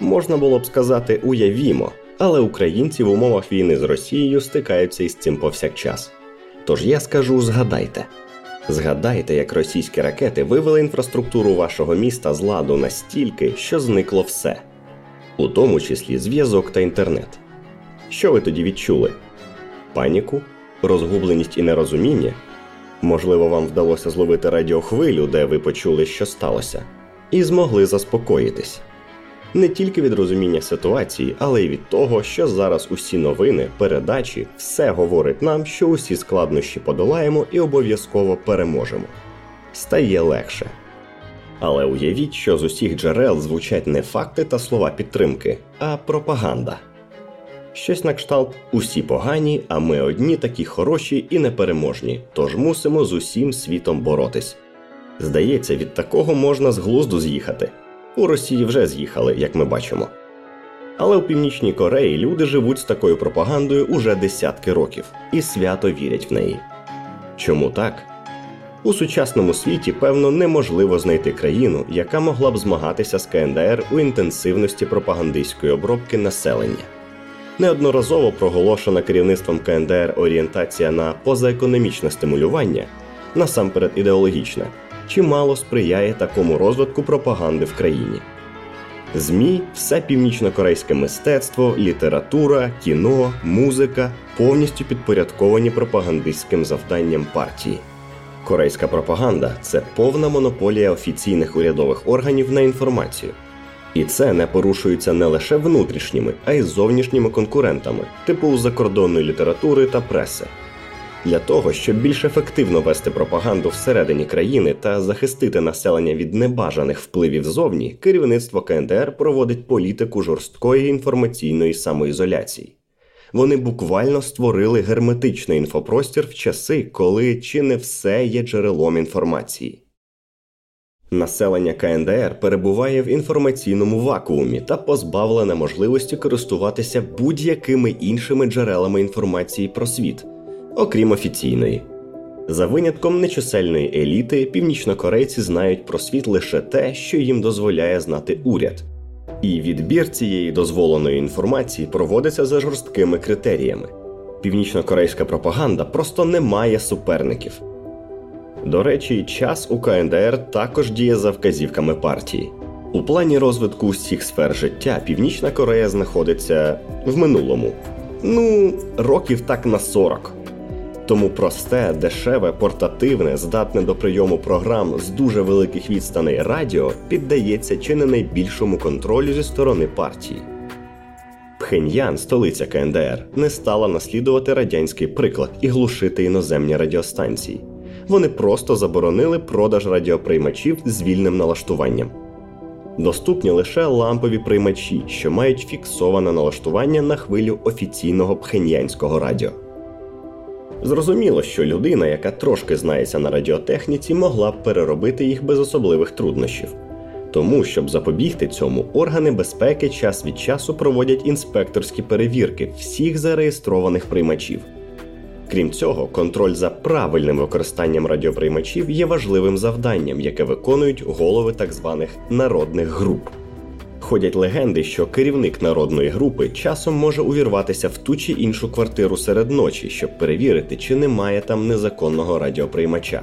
Можна було б сказати уявімо, але українці в умовах війни з Росією стикаються із цим повсякчас. Тож я скажу згадайте. Згадайте, як російські ракети вивели інфраструктуру вашого міста з ладу настільки, що зникло все, у тому числі зв'язок та інтернет. Що ви тоді відчули? Паніку, розгубленість і нерозуміння? Можливо, вам вдалося зловити радіохвилю, де ви почули, що сталося, і змогли заспокоїтись не тільки від розуміння ситуації, але й від того, що зараз усі новини, передачі, все говорить нам, що усі складнощі подолаємо і обов'язково переможемо. Стає легше. Але уявіть, що з усіх джерел звучать не факти та слова підтримки, а пропаганда. Щось на кшталт усі погані, а ми одні такі хороші і непереможні, тож мусимо з усім світом боротись. Здається, від такого можна з глузду з'їхати. У Росії вже з'їхали, як ми бачимо. Але у Північній Кореї люди живуть з такою пропагандою уже десятки років і свято вірять в неї. Чому так? У сучасному світі, певно, неможливо знайти країну, яка могла б змагатися з КНДР у інтенсивності пропагандистської обробки населення. Неодноразово проголошена керівництвом КНДР орієнтація на позаекономічне стимулювання, насамперед ідеологічне, чимало сприяє такому розвитку пропаганди в країні. ЗМІ, все північно-корейське мистецтво, література, кіно, музика повністю підпорядковані пропагандистським завданням партії. Корейська пропаганда це повна монополія офіційних урядових органів на інформацію. І це не порушується не лише внутрішніми, а й зовнішніми конкурентами, типу закордонної літератури та преси. Для того, щоб більш ефективно вести пропаганду всередині країни та захистити населення від небажаних впливів зовні, керівництво КНДР проводить політику жорсткої інформаційної самоізоляції. Вони буквально створили герметичний інфопростір в часи, коли чи не все є джерелом інформації. Населення КНДР перебуває в інформаційному вакуумі та позбавлене можливості користуватися будь-якими іншими джерелами інформації про світ окрім офіційної. За винятком нечисельної еліти, північнокорейці знають про світ лише те, що їм дозволяє знати уряд, і відбір цієї дозволеної інформації проводиться за жорсткими критеріями. Північнокорейська пропаганда просто не має суперників. До речі, час у КНДР також діє за вказівками партії. У плані розвитку усіх сфер життя Північна Корея знаходиться в минулому. Ну, років так на 40. Тому просте, дешеве, портативне, здатне до прийому програм з дуже великих відстаней радіо піддається чи не найбільшому контролю зі сторони партії. Пхеньян, столиця КНДР, не стала наслідувати радянський приклад і глушити іноземні радіостанції. Вони просто заборонили продаж радіоприймачів з вільним налаштуванням. Доступні лише лампові приймачі, що мають фіксоване налаштування на хвилю офіційного пхеньянського радіо. Зрозуміло, що людина, яка трошки знається на радіотехніці, могла б переробити їх без особливих труднощів. Тому, щоб запобігти цьому, органи безпеки час від часу проводять інспекторські перевірки всіх зареєстрованих приймачів. Крім цього, контроль за правильним використанням радіоприймачів є важливим завданням, яке виконують голови так званих народних груп. Ходять легенди, що керівник народної групи часом може увірватися в ту чи іншу квартиру серед ночі, щоб перевірити, чи немає там незаконного радіоприймача.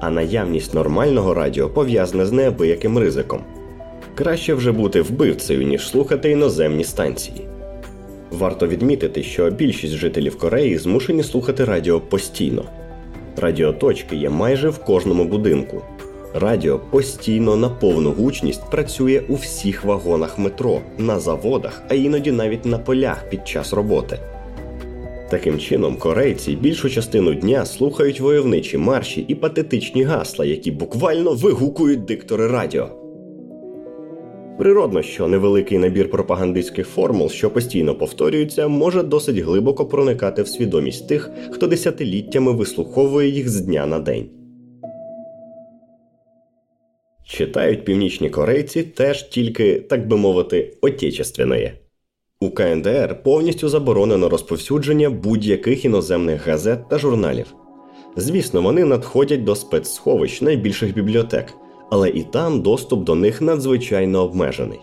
А наявність нормального радіо пов'язана з неабияким ризиком. Краще вже бути вбивцею, ніж слухати іноземні станції. Варто відмітити, що більшість жителів Кореї змушені слухати радіо постійно. Радіоточки є майже в кожному будинку. Радіо постійно на повну гучність працює у всіх вагонах метро, на заводах, а іноді навіть на полях під час роботи. Таким чином, корейці більшу частину дня слухають войовничі марші і патетичні гасла, які буквально вигукують диктори радіо. Природно, що невеликий набір пропагандистських формул, що постійно повторюються, може досить глибоко проникати в свідомість тих, хто десятиліттями вислуховує їх з дня на день. Читають північні корейці теж тільки, так би мовити, отечественної. У КНДР повністю заборонено розповсюдження будь-яких іноземних газет та журналів. Звісно, вони надходять до спецсховищ найбільших бібліотек, але і там доступ до них надзвичайно обмежений.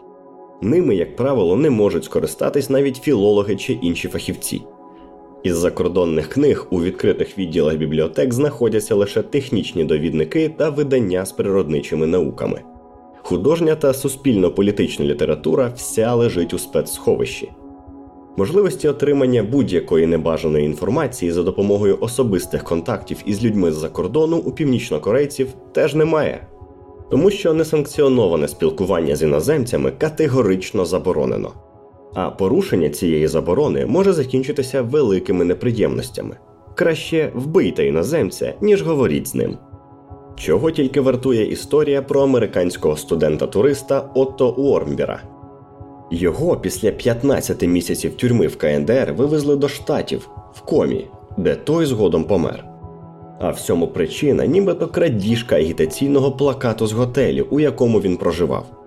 Ними, як правило, не можуть скористатись навіть філологи чи інші фахівці. Із закордонних книг у відкритих відділах бібліотек знаходяться лише технічні довідники та видання з природничими науками. Художня та суспільно-політична література вся лежить у спецсховищі. Можливості отримання будь-якої небажаної інформації за допомогою особистих контактів із людьми з-за кордону у північнокорейців теж немає, тому що несанкціоноване спілкування з іноземцями категорично заборонено. А порушення цієї заборони може закінчитися великими неприємностями. Краще вбийте іноземця, ніж говоріть з ним. Чого тільки вартує історія про американського студента-туриста Отто Уормбіра. Його після 15 місяців тюрми в КНДР вивезли до штатів в комі, де той згодом помер. А всьому причина, нібито крадіжка агітаційного плакату з готелю, у якому він проживав.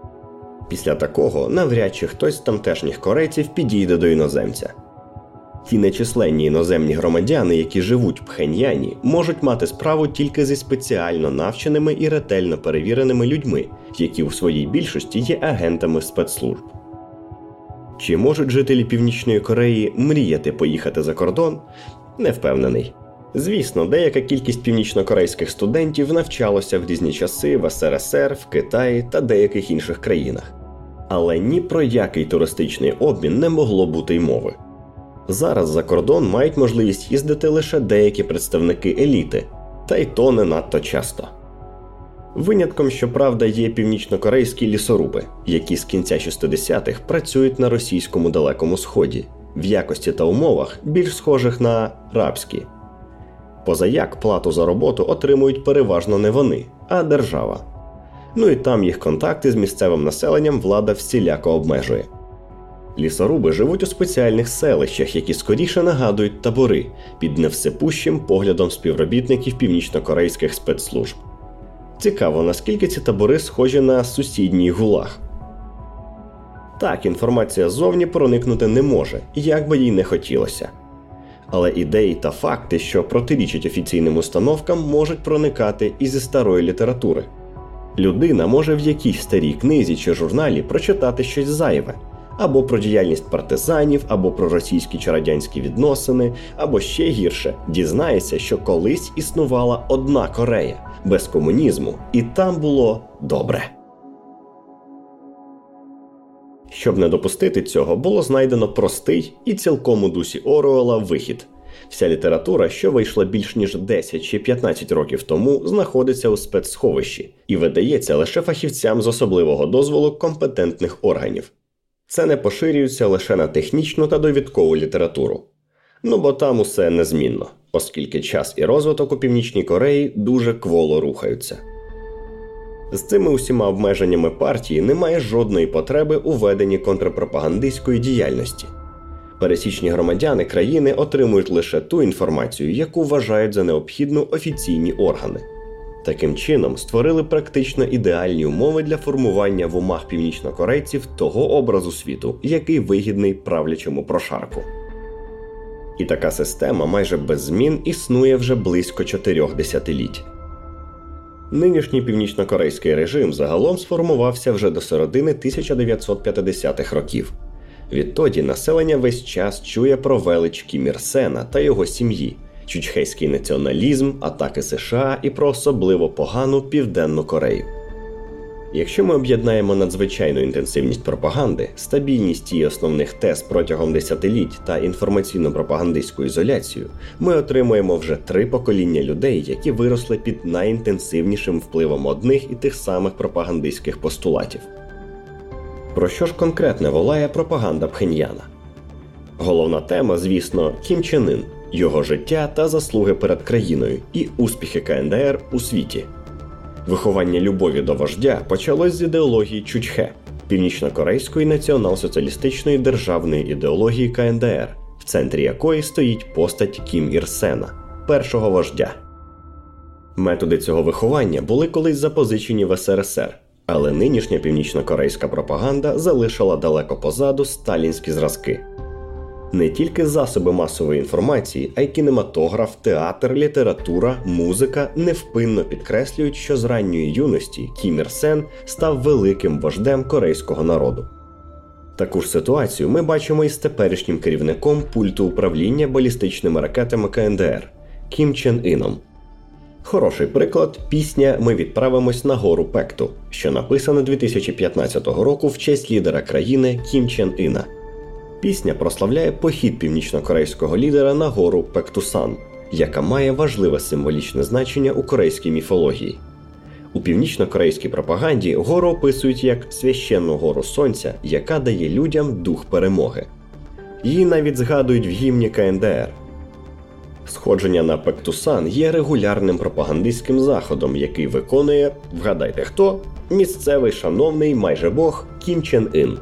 Після такого навряд чи хтось з тамтешніх корейців підійде до іноземця. Ті нечисленні іноземні громадяни, які живуть в Пхеньяні, можуть мати справу тільки зі спеціально навченими і ретельно перевіреними людьми, які у своїй більшості є агентами спецслужб. Чи можуть жителі Північної Кореї мріяти поїхати за кордон? Не впевнений. Звісно, деяка кількість північнокорейських студентів навчалося в різні часи в СРСР, в Китаї та деяких інших країнах. Але ні про який туристичний обмін не могло бути й мови. Зараз за кордон мають можливість їздити лише деякі представники еліти, та й то не надто часто. Винятком, щоправда, є північнокорейські лісоруби, які з кінця 60-х працюють на російському далекому сході, в якості та умовах більш схожих на рабські. Позаяк плату за роботу отримують переважно не вони, а держава. Ну і там їх контакти з місцевим населенням влада всіляко обмежує. Лісоруби живуть у спеціальних селищах, які скоріше нагадують табори під невсепущим поглядом співробітників північнокорейських спецслужб. Цікаво, наскільки ці табори схожі на сусідній гулаг. Так, інформація ззовні проникнути не може, як би їй не хотілося. Але ідеї та факти, що протирічать офіційним установкам, можуть проникати і зі старої літератури. Людина може в якійсь старій книзі чи журналі прочитати щось зайве, або про діяльність партизанів, або про російські чи радянські відносини, або ще гірше дізнається, що колись існувала одна Корея без комунізму, і там було добре. Щоб не допустити цього, було знайдено простий і цілком у дусі Оруела вихід. Вся література, що вийшла більш ніж 10 чи 15 років тому, знаходиться у спецсховищі і видається лише фахівцям з особливого дозволу компетентних органів. Це не поширюється лише на технічну та довідкову літературу. Ну бо там усе незмінно, оскільки час і розвиток у Північній Кореї дуже кволо рухаються. З цими усіма обмеженнями партії немає жодної потреби у веденні контрпропагандистської діяльності. Пересічні громадяни країни отримують лише ту інформацію, яку вважають за необхідну офіційні органи. Таким чином створили практично ідеальні умови для формування в умах північнокорейців того образу світу, який вигідний правлячому прошарку. І така система майже без змін існує вже близько чотирьох десятиліть. Нинішній північнокорейський режим загалом сформувався вже до середини 1950-х років. Відтоді населення весь час чує про велич Кім Ір Сена та його сім'ї, чучхейський націоналізм, атаки США і про особливо погану Південну Корею. Якщо ми об'єднаємо надзвичайну інтенсивність пропаганди, стабільність її основних тез протягом десятиліть та інформаційно-пропагандистську ізоляцію, ми отримуємо вже три покоління людей, які виросли під найінтенсивнішим впливом одних і тих самих пропагандистських постулатів. Про що ж конкретне волає пропаганда Пхеньяна? Головна тема, звісно, Кім Чен Ін, його життя та заслуги перед країною і успіхи КНДР у світі. Виховання любові до вождя почалось з ідеології Чучхе, північно-корейської націонал-соціалістичної державної ідеології КНДР, в центрі якої стоїть постать Кім Ір Сена, першого вождя. Методи цього виховання були колись запозичені в СРСР, але нинішня північно-корейська пропаганда залишила далеко позаду сталінські зразки. Не тільки засоби масової інформації, а й кінематограф, театр, література, музика невпинно підкреслюють, що з ранньої юності Кім Ір Сен став великим вождем корейського народу. Таку ж ситуацію ми бачимо із теперішнім керівником пульту управління балістичними ракетами КНДР Кім Чен Іном. Хороший приклад пісня Ми відправимось на гору Пекту, що написана 2015 року в честь лідера країни Кім Чен Іна. Пісня прославляє похід північно-корейського лідера на гору Пектусан, яка має важливе символічне значення у корейській міфології. У північно-корейській пропаганді гору описують як священну гору сонця, яка дає людям дух перемоги. Її навіть згадують в гімні КНДР. Сходження на Пектусан є регулярним пропагандистським заходом, який виконує, вгадайте хто, місцевий шановний майже бог Кім Чен Ін.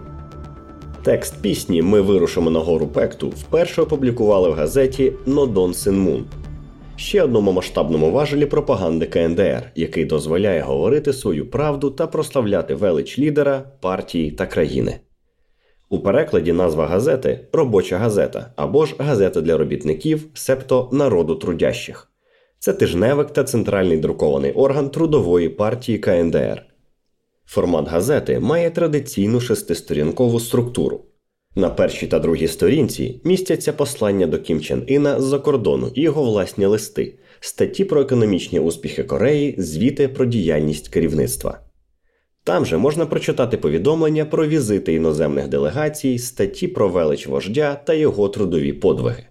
Текст пісні Ми вирушимо на гору Пекту вперше опублікували в газеті Нодон Синмун, ще одному масштабному важелі пропаганди КНДР, який дозволяє говорити свою правду та прославляти велич лідера, партії та країни. У перекладі назва газети робоча газета або ж газета для робітників, себто народу трудящих. Це тижневик та центральний друкований орган трудової партії КНДР. Формат газети має традиційну шестисторінкову структуру. На першій та другій сторінці містяться послання до Кім Чен Іна з-за кордону і його власні листи, статті про економічні успіхи Кореї, звіти про діяльність керівництва. Там же можна прочитати повідомлення про візити іноземних делегацій, статті про велич вождя та його трудові подвиги.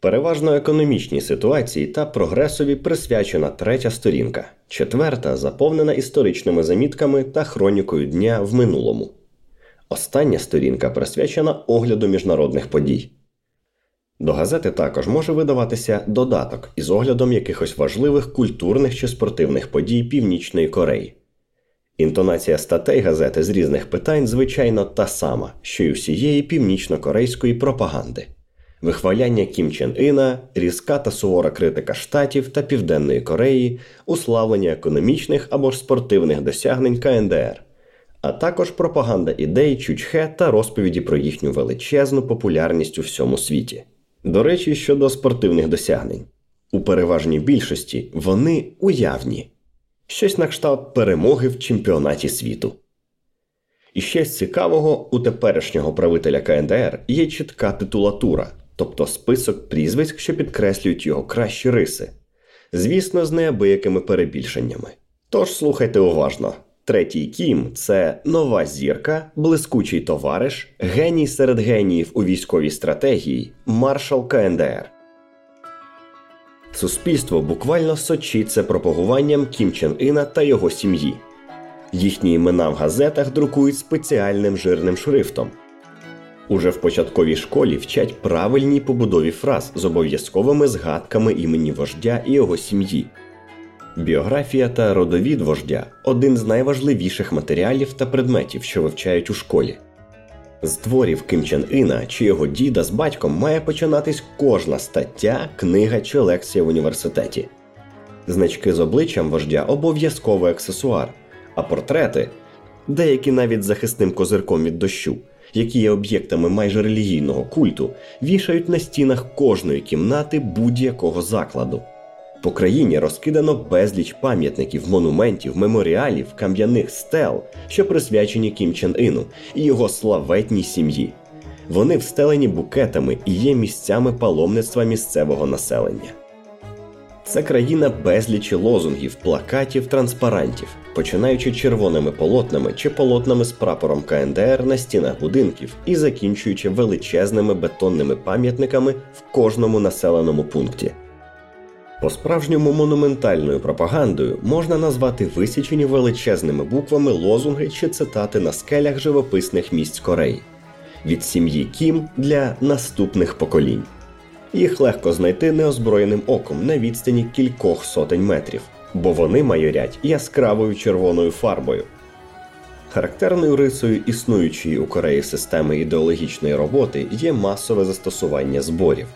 Переважно економічній ситуації та прогресові присвячена третя сторінка, четверта заповнена історичними замітками та хронікою дня в минулому. Остання сторінка присвячена огляду міжнародних подій. До газети також може видаватися додаток із оглядом якихось важливих культурних чи спортивних подій Північної Кореї. Інтонація статей газети з різних питань, звичайно, та сама, що й всієї північно-корейської пропаганди, вихваляння Кім Чен Іна, різка та сувора критика Штатів та Південної Кореї, уславлення економічних або ж спортивних досягнень КНДР, а також пропаганда ідей Чучхе та розповіді про їхню величезну популярність у всьому світі. До речі, щодо спортивних досягнень, у переважній більшості вони уявні щось на кшталт перемоги в чемпіонаті світу. І ще з цікавого, у теперішнього правителя КНДР є чітка титулатура, тобто список прізвиськ, що підкреслюють його кращі риси, звісно, з неабиякими перебільшеннями. Тож слухайте уважно. Третій Кім це нова зірка, блискучий товариш, геній серед геніїв у військовій стратегії, маршал КНДР. Суспільство буквально сочиться пропагуванням Кім Чен Іна та його сім'ї. Їхні імена в газетах друкують спеціальним жирним шрифтом. Уже в початковій школі вчать правильній побудові фраз з обов'язковими згадками імені вождя і його сім'ї. Біографія та родовід вождя один з найважливіших матеріалів та предметів, що вивчають у школі. З творів Ким Чен Іна чи його діда з батьком має починатись кожна стаття, книга чи лекція в університеті. Значки з обличчям вождя обов'язковий аксесуар, а портрети, деякі навіть захисним козирком від дощу, які є об'єктами майже релігійного культу, вішають на стінах кожної кімнати будь-якого закладу. По країні розкидано безліч пам'ятників, монументів, меморіалів, кам'яних стел, що присвячені Кім Чен Іну і його славетній сім'ї. Вони встелені букетами і є місцями паломництва місцевого населення. Це країна безлічі лозунгів, плакатів, транспарантів, починаючи червоними полотнами чи полотнами з прапором КНДР на стінах будинків і закінчуючи величезними бетонними пам'ятниками в кожному населеному пункті. По справжньому монументальною пропагандою можна назвати висічені величезними буквами лозунги чи цитати на скелях живописних місць Кореї від сім'ї Кім для наступних поколінь. Їх легко знайти неозброєним оком на відстані кількох сотень метрів, бо вони майорять яскравою червоною фарбою. Характерною рисою існуючої у Кореї системи ідеологічної роботи є масове застосування зборів.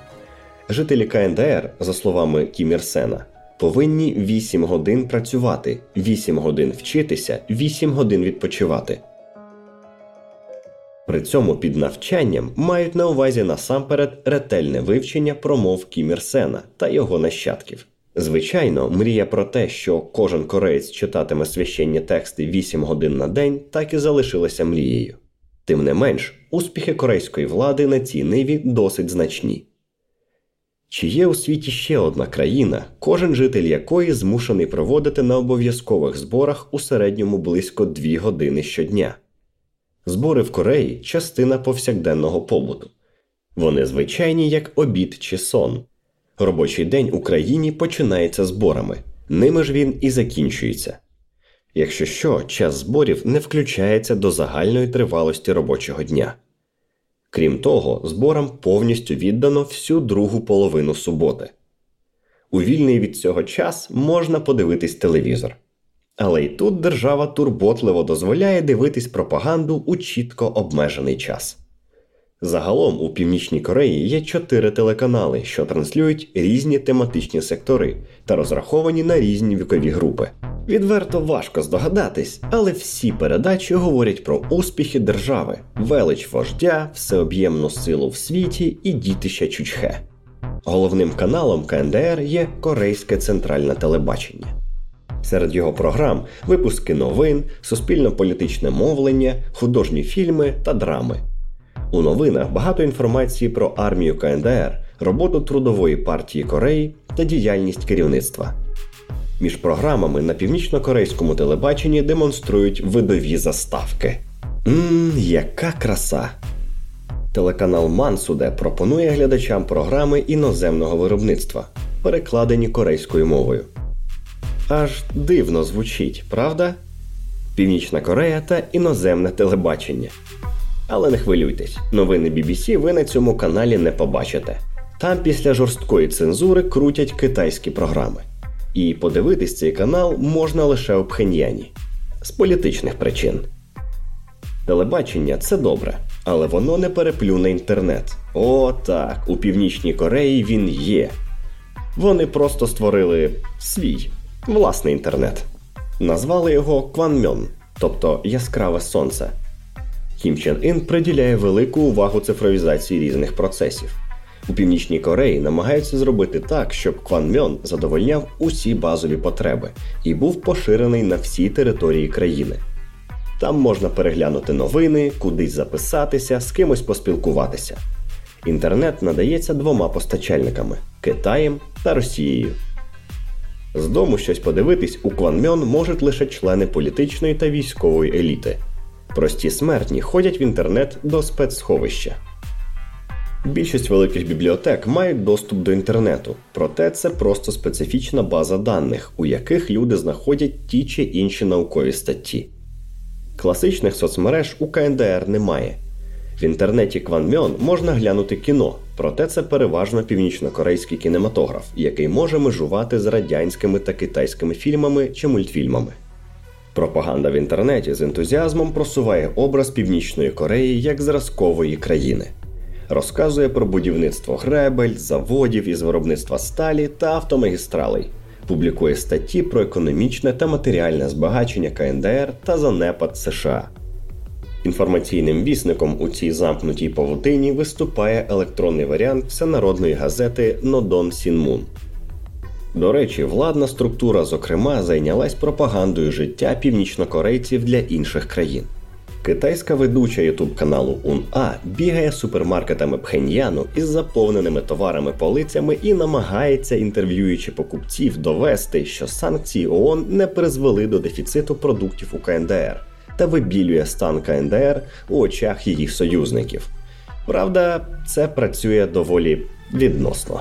Жителі КНДР, за словами Кім Ір Сена, повинні 8 годин працювати, 8 годин вчитися, 8 годин відпочивати. При цьому під навчанням мають на увазі насамперед ретельне вивчення промов Кім Ір Сена та його нащадків. Звичайно, мрія про те, що кожен кореєць читатиме священні тексти 8 годин на день, так і залишилася мрією. Тим не менш, успіхи корейської влади на цій ниві досить значні. Чи є у світі ще одна країна, кожен житель якої змушений проводити на обов'язкових зборах у середньому близько 2 години щодня? Збори в Кореї частина повсякденного побуту. Вони звичайні як обід чи сон. Робочий день у країні починається зборами, ними ж він і закінчується. Якщо що, час зборів не включається до загальної тривалості робочого дня. Крім того, зборам повністю віддано всю другу половину суботи. У вільний від цього час можна подивитись телевізор. Але й тут держава турботливо дозволяє дивитись пропаганду у чітко обмежений час. Загалом у Північній Кореї є чотири телеканали, що транслюють різні тематичні сектори та розраховані на різні вікові групи. Відверто важко здогадатись, але всі передачі говорять про успіхи держави, велич вождя, всеоб'ємну силу в світі і дітища Чучхе. Головним каналом КНДР є Корейське центральне телебачення. Серед його програм випуски новин, суспільно-політичне мовлення, художні фільми та драми. У новинах багато інформації про армію КНДР, роботу Трудової партії Кореї та діяльність керівництва. Між програмами на північно-корейському телебаченні демонструють видові заставки. Ммм, яка краса! Телеканал Мансуде пропонує глядачам програми іноземного виробництва, перекладені корейською мовою. Аж дивно звучить, правда? Північна Корея та іноземне телебачення. Але не хвилюйтесь, новини BBC ви на цьому каналі не побачите. Там після жорсткої цензури крутять китайські програми. І подивитись цей канал можна лише у Пхеньяні з політичних причин. Телебачення це добре, але воно не переплюне інтернет. О, так, у Північній Кореї він є. Вони просто створили свій власний інтернет. Назвали його Кванмьон, тобто яскраве сонце. Кім Чен Ін приділяє велику увагу цифровізації різних процесів. У Північній Кореї намагаються зробити так, щоб Кванмьон задовольняв усі базові потреби і був поширений на всій території країни. Там можна переглянути новини, кудись записатися, з кимось поспілкуватися. Інтернет надається двома постачальниками Китаєм та Росією. З дому щось подивитись у Кванмьон можуть лише члени політичної та військової еліти. Прості смертні ходять в інтернет до спецсховища. Більшість великих бібліотек мають доступ до інтернету, проте це просто специфічна база даних, у яких люди знаходять ті чи інші наукові статті. Класичних соцмереж у КНДР немає. В інтернеті Кванмьон можна глянути кіно, проте це переважно північно-корейський кінематограф, який може межувати з радянськими та китайськими фільмами чи мультфільмами. Пропаганда в інтернеті з ентузіазмом просуває образ Північної Кореї як зразкової країни, розказує про будівництво гребель, заводів із виробництва сталі та автомагістралей, публікує статті про економічне та матеріальне збагачення КНДР та занепад США. Інформаційним вісником у цій замкнутій павутині виступає електронний варіант всенародної газети Нодон Сінмун. До речі, владна структура, зокрема, зайнялась пропагандою життя північнокорейців для інших країн. Китайська ведуча ютуб каналу УНА бігає супермаркетами Пхеньяну із заповненими товарами полицями і намагається, інтерв'юючи покупців, довести, що санкції ООН не призвели до дефіциту продуктів у КНДР та вибілює стан КНДР у очах її союзників. Правда, це працює доволі відносно.